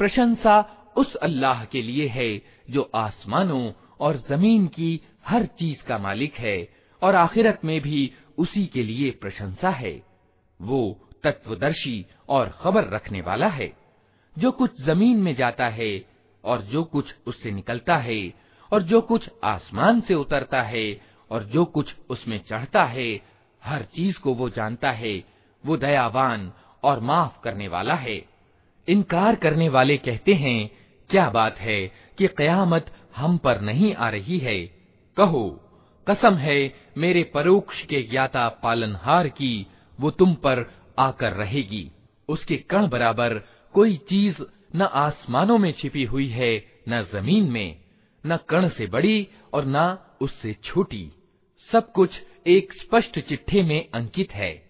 प्रशंसा उस अल्लाह के लिए है, जो आसमानों और ज़मीन की हर चीज़ का मालिक है, और आखिरत में भी उसी के लिए प्रशंसा है। वो तत्वदर्शी और खबर रखने वाला है। जो कुछ ज़मीन में जाता है, और जो कुछ उससे निकलता है, और जो कुछ आसमान से उतरता है, और जो कुछ उसमें चढ़ता है, हर चीज़ को वो जानता है, वो दयावान और माफ़ करने वाला है। इनकार करने वाले कहते हैं, क्या बात है कि कयामत हम पर नहीं आ रही है। कहो, कसम है मेरे परोक्ष के ज्ञाता पालनहार की, वो तुम पर आकर रहेगी। उसके कण बराबर कोई चीज़ न आसमानों में छिपी हुई है, न ज़मीन में, न कण से बड़ी और न उससे छोटी। सब कुछ एक स्पष्ट चिट्ठे में अंकित है।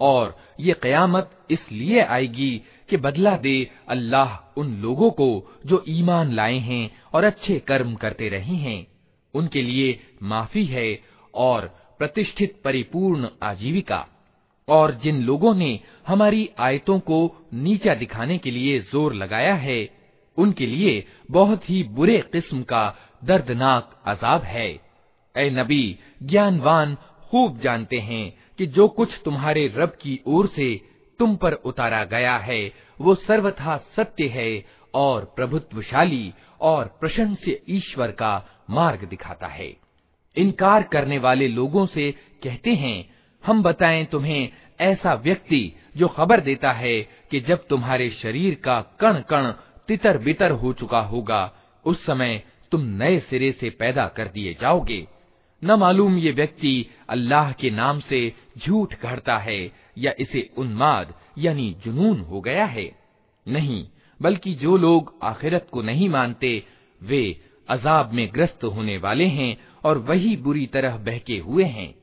और ये कयामत इसलिए आएगी कि बदला दे अल्लाह उन लोगों को जो ईमान लाए हैं और अच्छे कर्म करते रहे हैं उनके लिए माफी है और प्रतिष्ठित परिपूर्ण आजीविका और जिन लोगों ने हमारी आयतों को नीचा दिखाने के लिए ज़ोर लगाया है। उनके लिए बहुत ही बुरे किस्म का दर्दनाक अजाब है। ए नबी, ज्ञानवान, खूब जानते हैं कि जो कुछ तुम्हारे रब की ओर से तुम पर उतारा गया है, वो सर्वथा सत्य है और प्रभुत्वशाली और प्रशंस्य ईश्वर का मार्ग दिखाता है। इनकार करने वाले लोगों से कहते हैं, हम बताएँ तुम्हें, ऐसा व्यक्ति जो खबर देता है कि जब तुम्हारे शरीर का कण कण तितर बितर हो चुका होगा, उस समय तुम नए सिरे से पैदा कर दिए जाओगे। न मालूम ये व्यक्ति अल्लाह के नाम से झूठ कहता है या इसे उन्माद यानी जुनून हो गया है। नहीं, बल्कि जो लोग आखिरत को नहीं मानते, वे अजाब में ग्रस्त होने वाले हैं और वही बुरी तरह बहके हुए हैं।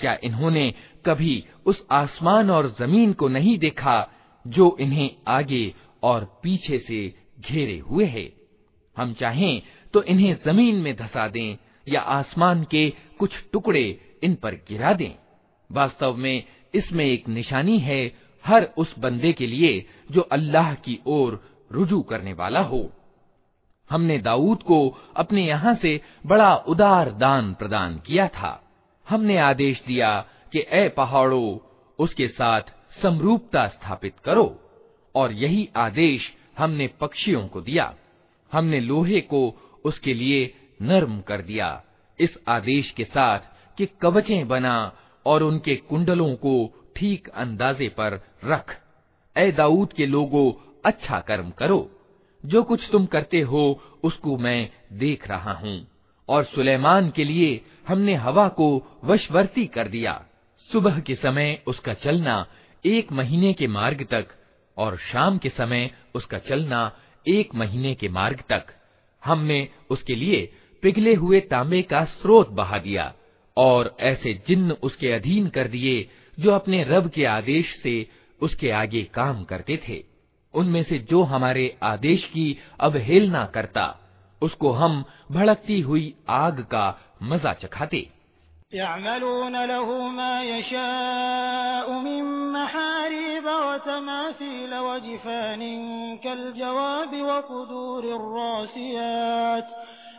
क्या इन्होंने कभी उस आसमान और जमीन को नहीं देखा जो इन्हें आगे और पीछे से घेरे हुए है हम चाहें तो इन्हें जमीन में धसा दें या आसमान के कुछ टुकड़े इन पर गिरा दें वास्तव में इसमें एक निशानी है हर उस बंदे के लिए जो अल्लाह की ओर रुजू करने वाला हो। हमने दाऊद को अपने यहाँ से बड़ा उदार दान प्रदान किया था। हमने आदेश दिया कि, ए पहाड़ों, उसके साथ समरूपता स्थापित करो। और यही आदेश हमने पक्षियों को दिया। हमने लोहे को उसके लिए नर्म कर दिया। इस आदेश के साथ कि कवचें बना और उनके कुंडलों को ठीक अंदाजे पर रख। ए दाऊद के लोगों अच्छा कर्म करो। जो कुछ तुम करते हो, उसको मैं देख रहा हूँ। और सुलेमान के लिए हमने हवा को वशवर्ती कर दिया। सुबह के समय उसका चलना एक महीने के मार्ग तक, और शाम के समय उसका चलना एक महीने के मार्ग तक। हमने उसके लिए पिघले हुए तांबे का स्रोत बहा दिया। और ऐसे जिन्न उसके अधीन कर दिए, जो अपने रब के आदेश से उसके आगे काम करते थे। उनमें से जो हमारे आदेश की अवहेलना करता, उसको हम भड़कती हुई आग का मज़ा चखाते।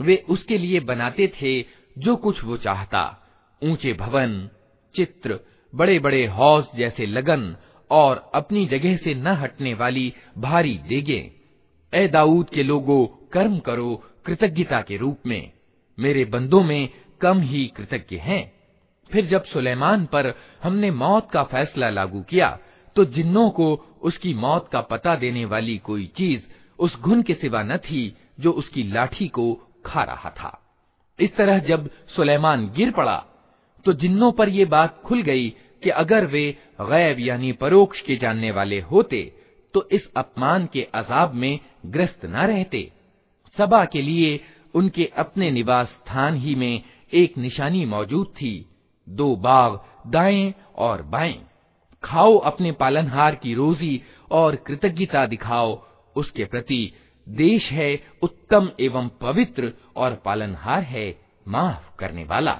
वे उसके लिए बनाते थे जो कुछ वो चाहता। ऊँचे भवन, चित्र बड़े बड़े हौस जैसे लगन और अपनी जगह से न हटने वाली भारी देगे। ए दाऊद के लोगों, कर्म करो कृतज्ञता के रूप में। मेरे बंदों में कम ही कृतज्ञ हैं। फिर जब सुलेमान पर हमने मौत का फैसला लागू किया तो जिन्नों को उसकी मौत का पता देने वाली कोई चीज़ उस घुन के सिवा न थी जो उसकी लाठी को खा रहा था। इस तरह जब सुलेमान गिर पड़ा तो जिन्नों पर यह बात खुल गई कि अगर वे गैब यानी परोक्ष के जानने वाले होते तो इस अपमान के अजाब में ग्रस्त न रहते। सबा के लिए उनके अपने निवास स्थान ही में एक निशानी मौजूद थी, दो बाग दाएँ और बाएँ। खाओ अपने पालनहार की रोजी और कृतज्ञता दिखाओ उसके प्रति देश है उत्तम एवं पवित्र और पालनहार है माफ करने वाला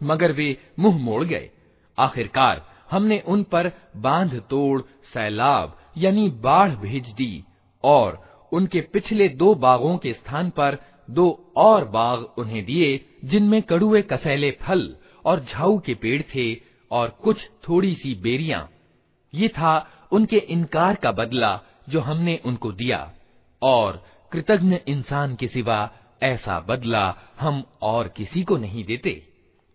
मगर वे मुंह मोड़ गए आखिरकार हमने उन पर बांध तोड़ सैलाब यानी बाढ़ भेज दी और उनके पिछले दो बागों के स्थान पर दो और बाग उन्हें दिए, जिनमें कड़ुए कसैले फल और झाऊ के पेड़ थे और कुछ थोड़ी सी बेरियाँ। ये था उनके इनकार का बदला जो हमने उनको दिया। और कृतज्ञ इंसान के सिवा ऐसा बदला हम और किसी को नहीं देते।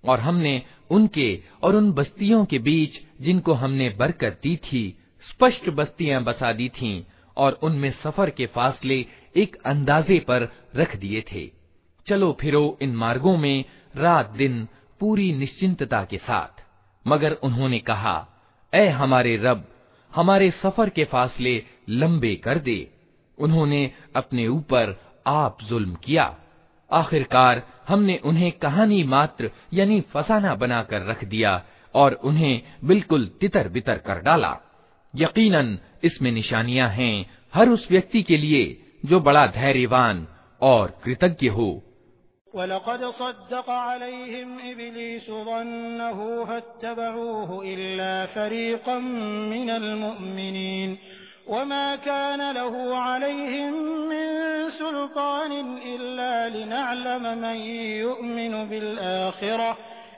और हमने उनके और उन बस्तियों के बीच जिनको हमने बरकत दी थी, स्पष्ट बस्तियाँ बसा दी थीं और उनमें सफ़र के फासले एक अंदाजे पर रख दिए थे। चलो फिरो इन मार्गों में रात दिन पूरी निश्चिंतता के साथ। मगर उन्होंने कहा ए हमारे रब, हमारे सफ़र के फासले लंबे कर दे। उन्होंने अपने ऊपर आप जुल्म किया। आखिरकार हमने उन्हें कहानी मात्र यानी फसाना बनाकर रख दिया और उन्हें बिल्कुल तितर बितर कर डाला। यकीनन इसमें निशानियां हैं हर उस व्यक्ति के लिए जो बड़ा धैर्यवान और कृतज्ञ हो वलक़द सद्दक़ अलैहिम इब्लीस ज़न्नहु फत्तबऊहु इल्ला फरीक़म मिनल मुमिनीन वमा कान लहु अलैहिम मिन सुल्तान इल्ला लिनअलम मन युमिनु बिल आखिरह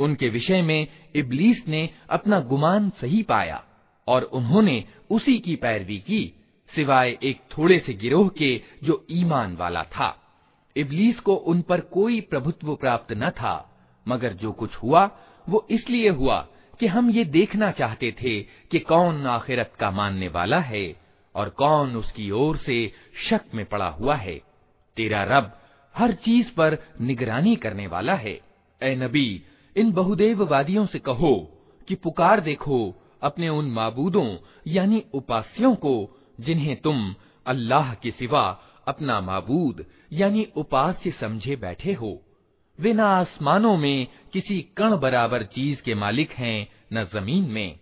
उनके विषय में इबलीस ने अपना गुमान सही पाया और उन्होंने उसी की पैरवी की, सिवाय एक थोड़े से गिरोह के जो ईमान वाला था। इबलीस को उन पर कोई प्रभुत्व प्राप्त न था, मगर जो कुछ हुआ, वो इसलिए हुआ कि हम ये देखना चाहते थे कि कौन आखिरत का मानने वाला है और कौन उसकी ओर से शक में पड़ा हुआ है। तेरा रब हर चीज़ पर निगरानी करने वाला है। ए नबी इन बहुदेववादियों से कहो कि पुकार देखो अपने उन माबूदों, यानी उपास्यों को, जिन्हें तुम अल्लाह के सिवा अपना माबूद, यानी उपास्य समझे बैठे हो। वे न आसमानों में किसी कण बराबर चीज़ के मालिक हैं, न ज़मीन में।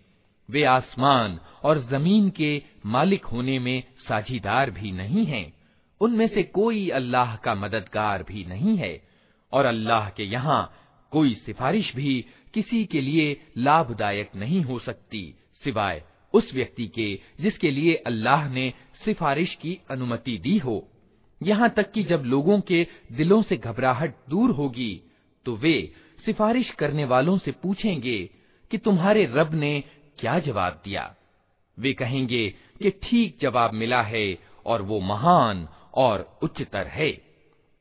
वे आसमान और ज़मीन के मालिक होने में साझीदार भी नहीं हैं। उनमें से कोई अल्लाह का मददगार भी नहीं है। और अल्लाह के यहाँ कोई सिफारिश भी किसी के लिए लाभदायक नहीं हो सकती, सिवाय उस व्यक्ति के जिसके लिए अल्लाह ने सिफारिश की अनुमति दी हो। यहाँ तक कि जब लोगों के दिलों से घबराहट दूर होगी तो वे सिफारिश करने वालों से पूछेंगे कि तुम्हारे रब ने क्या जवाब दिया। वे कहेंगे कि ठीक जवाब मिला है और वो महान और उच्चतर है।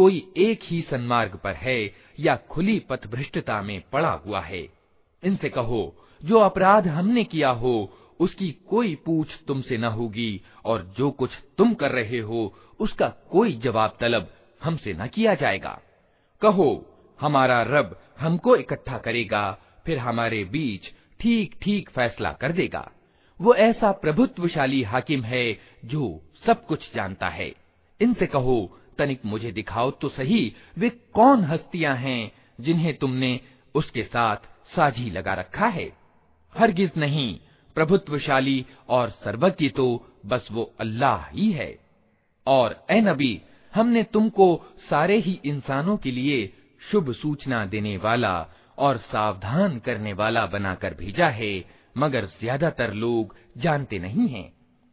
कोई एक ही सन्मार्ग पर है या खुली पथभ्रष्टता में पड़ा हुआ है। इनसे कहो, जो अपराध हमने किया हो, उसकी कोई पूछ तुमसे न होगी, और जो कुछ तुम कर रहे हो, उसका कोई जवाब तलब हमसे न किया जाएगा। कहो, हमारा रब हमको इकट्ठा करेगा, फिर हमारे बीच ठीक ठीक फैसला कर देगा। वो ऐसा प्रभुत्वशाली हाकिम है जो सब कुछ जानता है। इनसे कहो तनिक मुझे दिखाओ तो सही, वे कौन हस्तियाँ हैं जिन्हें तुमने उसके साथ साझी लगा रखा है? हरगिज नहीं, प्रभुत्वशाली और सर्वज्ञ तो बस वो अल्लाह ही है। और ए नबी, हमने तुमको सारे ही इंसानों के लिए शुभ सूचना देने वाला और सावधान करने वाला बनाकर भेजा है, मगर ज़्यादातर लोग जानते नहीं हैं।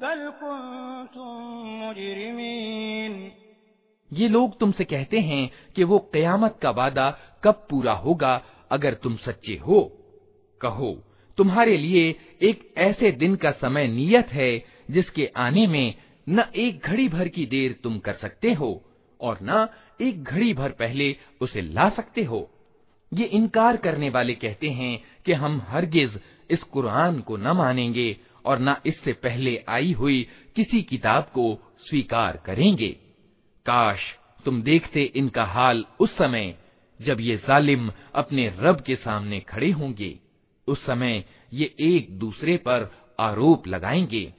बल मुजरिमीन। ये लोग तुमसे कहते हैं कि वो कयामत का वादा कब पूरा होगा, अगर तुम सच्चे हो। कहो, तुम्हारे लिए एक ऐसे दिन का समय नियत है, जिसके आने में न एक घड़ी भर की देर तुम कर सकते हो, और न एक घड़ी भर पहले उसे ला सकते हो। ये इनकार करने वाले कहते हैं कि हम हरगिज इस कुरान को न मानेंगे और न इससे पहले आई हुई किसी किताब को स्वीकार करेंगे। काश तुम देखते इनका हाल उस समय, जब ये जालिम अपने रब के सामने खड़े होंगे। उस समय ये एक दूसरे पर आरोप लगाएँगे।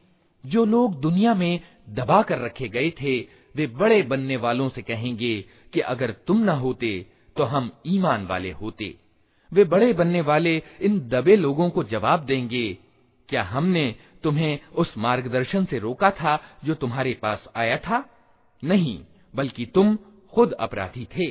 जो लोग दुनिया में दबा कर रखे गए थे, वे बड़े बनने वालों से कहेंगे कि अगर तुम न होते तो हम ईमान वाले होते। वे बड़े बनने वाले इन दबे लोगों को जवाब देंगे क्या हमने तुम्हें उस मार्गदर्शन से रोका था जो तुम्हारे पास आया था नहीं बल्कि तुम खुद अपराधी थे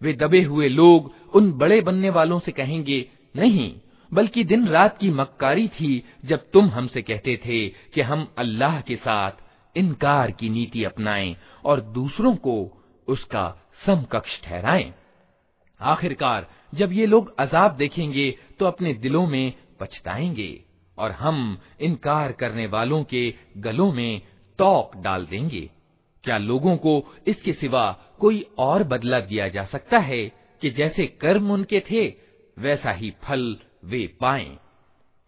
वे दबे हुए लोग उन बड़े बनने वालों से कहेंगे नहीं बल्कि दिन रात की मक्कारी थी जब तुम हमसे कहते थे कि हम अल्लाह के साथ इनकार की नीति अपनाएँ और दूसरों को उसका समकक्ष ठहराएँ। आखिरकार, जब ये लोग अजाब देखेंगे तो अपने दिलों में पछताएँगे और हम इनकार करने वालों के गलों में तोक डाल देंगे। क्या लोगों को इसके सिवा कोई और बदला दिया जा सकता है कि जैसे कर्म उनके थे, वैसा ही फल वे पाएँ?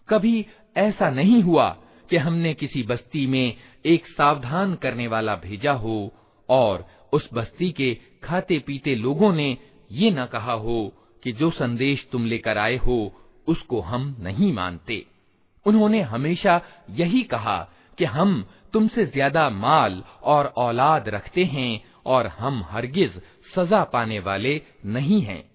कभी ऐसा नहीं हुआ कि हमने किसी बस्ती में एक सावधान करने वाला भेजा हो और उस बस्ती के खाते पीते लोगों ने ये न कहा हो कि जो संदेश तुम लेकर आए हो, उसको हम नहीं मानते। उन्होंने हमेशा यही कहा कि हम तुमसे ज़्यादा माल और औलाद रखते हैं और हम हरगिज सजा पाने वाले नहीं हैं।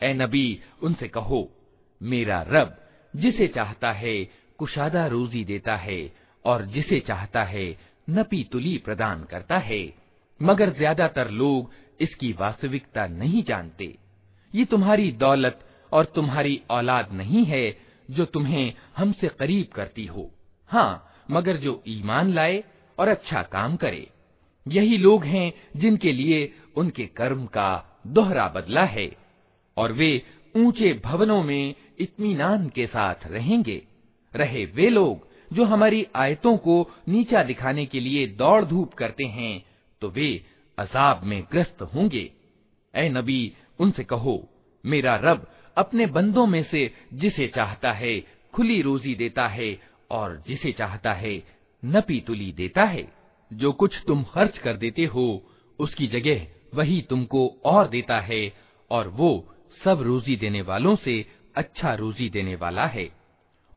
ए नबी उनसे कहो मेरा रब जिसे चाहता है कुशादा रोजी देता है और जिसे चाहता है नपी तुली प्रदान करता है मगर ज्यादातर लोग इसकी वास्तविकता नहीं जानते ये तुम्हारी दौलत और तुम्हारी औलाद नहीं है जो तुम्हें हमसे करीब करती हो। हाँ मगर जो ईमान लाए और अच्छा काम करे। यही लोग हैं जिनके लिए उनके कर्म का दोहरा बदला है, और वे ऊँचे भवनों में इत्मीनान के साथ रहेंगे। रहे वे लोग जो हमारी आयतों को नीचा दिखाने के लिए दौड़ धूप करते हैं तो वे अजाब में ग्रस्त होंगे। ए नबी, उनसे कहो, मेरा रब अपने बंदों में से जिसे चाहता है, खुली रोजी देता है और जिसे चाहता है, नपी तुली देता है। जो कुछ तुम खर्च कर देते हो, उसकी जगह वही तुमको और देता है और वो सब रोजी देने वालों से अच्छा रोजी देने वाला है।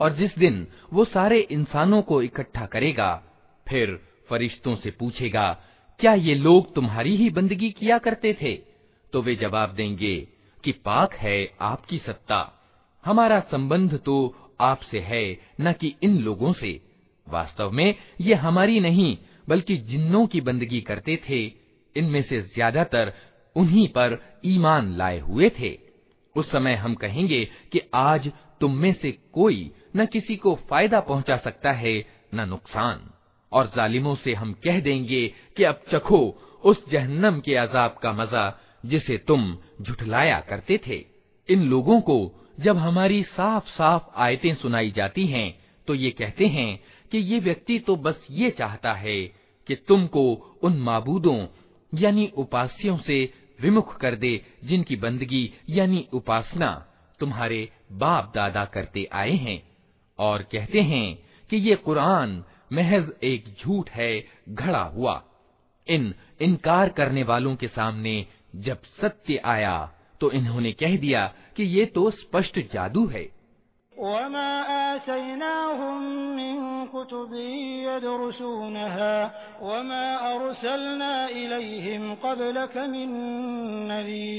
और जिस दिन वो सारे इंसानों को इकट्ठा करेगा फिर फरिश्तों से पूछेगा, क्या ये लोग तुम्हारी ही बंदगी किया करते थे? तो वे जवाब देंगे, कि पाक है आपकी सत्ता। हमारा संबंध तो आपसे है, न कि इन लोगों से। वास्तव में ये हमारी नहीं, बल्कि जिन्नों की बंदगी करते थे। इनमें से ज़्यादातर उन्हीं पर ईमान लाए हुए थे। उस समय हम कहेंगे कि आज तुम में से कोई न किसी को फ़ायदा पहुँचा सकता है, न नुकसान। और जालिमों से हम कह देंगे कि अब चखो उस जहन्नम के अजाब का मज़ा जिसे तुम झुठलाया करते थे। इन लोगों को जब हमारी साफ़ साफ़ आयतें सुनाई जाती हैं तो ये कहते हैं कि ये व्यक्ति तो बस ये चाहता है कि तुमको उन माबूदों, यानी उपास्यों से विमुख कर दे, जिनकी बंदगी, यानी उपासना, तुम्हारे बाप दादा करते आए हैं। और कहते हैं कि ये कुरान महज एक झूठ है, घड़ा हुआ। इन इनकार करने वालों के सामने जब सत्य आया तो इन्होंने कह दिया कि ये तो स्पष्ट जादू है। वमा आतैनाहुम मिन कुतुबिन यदरुसूनहा वमा अरसलना इलैहिम क़ब्लक मिन नज़ीर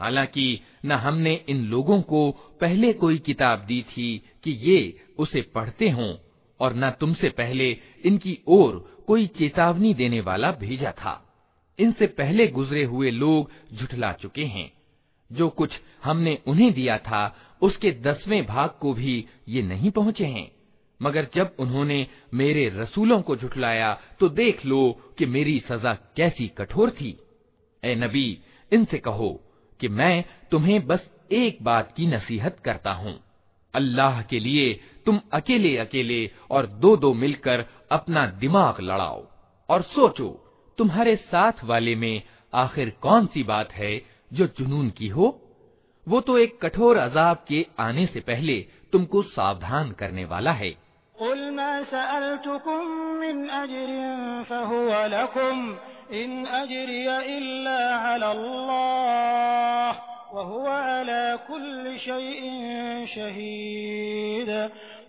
हालांकि न हमने इन लोगों को पहले कोई किताब दी थी कि ये उसे पढ़ते हों और न तुमसे पहले इनकी ओर कोई चेतावनी देने वाला भेजा था इनसे पहले गुजरे हुए लोग झुठला चुके हैं जो कुछ हमने उन्हें दिया था उसके दसवें भाग को भी ये नहीं पहुँचे हैं। मगर जब उन्होंने मेरे रसूलों को झुठलाया तो देख लो कि मेरी सजा कैसी कठोर थी। ए नबी, इनसे कहो कि मैं तुम्हें बस एक बात की नसीहत करता हूँ। अल्लाह के लिए तुम अकेले अकेले और दो दो मिलकर अपना दिमाग लड़ाओ। और सोचो, तुम्हारे साथ वाले में आखिर कौन सी बात है जो जुनून की हो? वो तो एक कठोर अजाब के आने से पहले तुमको सावधान करने वाला है इन शहीद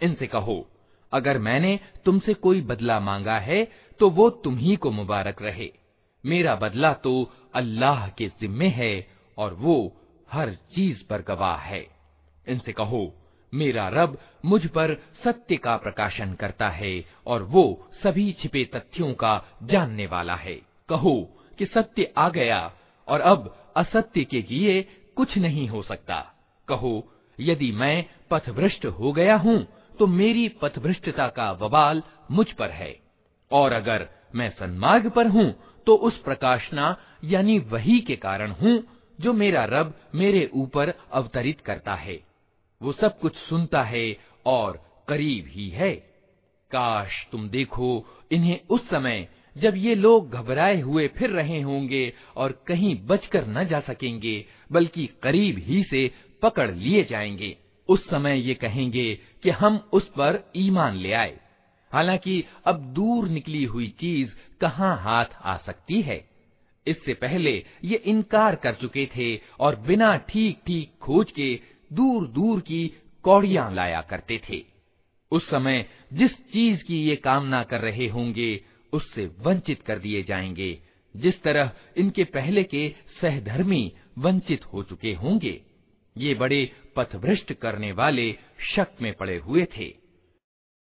इनसे कहो अगर मैंने तुमसे कोई बदला मांगा है तो वो तुम ही को मुबारक रहे मेरा बदला तो अल्लाह के जिम्मे है और वो हर चीज़ पर गवाह है। इनसे कहो, मेरा रब मुझ पर सत्य का प्रकाशन करता है और वो सभी छिपे तथ्यों का जानने वाला है। कहो कि सत्य आ गया और अब असत्य के लिए कुछ नहीं हो सकता। कहो, यदि मैं पथभ्रष्ट हो गया हूँ तो मेरी पथभ्रष्टता का बवाल मुझ पर है। और अगर मैं सन्मार्ग पर हूँ तो उस प्रकाशना यानी वही के कारण हूँ जो मेरा रब मेरे ऊपर अवतरित करता है। वो सब कुछ सुनता है और करीब ही है। काश तुम देखो इन्हें उस समय जब ये लोग घबराए हुए फिर रहे होंगे और कहीं बचकर न जा सकेंगे, बल्कि करीब ही से पकड़ लिए जाएँगे। उस समय ये कहेंगे कि हम उस पर ईमान ले आए। हालाँकि अब दूर निकली हुई चीज़ कहाँ हाथ आ सकती है? इससे पहले ये इनकार कर चुके थे और बिना ठीक ठीक खोज के दूर दूर की कौड़ियाँ लाया करते थे। उस समय जिस चीज़ की ये कामना कर रहे होंगे, उससे वंचित कर दिए जाएँगे, जिस तरह इनके पहले के सहधर्मी वंचित हो चुके होंगे। ये बड़े पथभ्रष्ट करने वाले शक में पड़े हुए थे।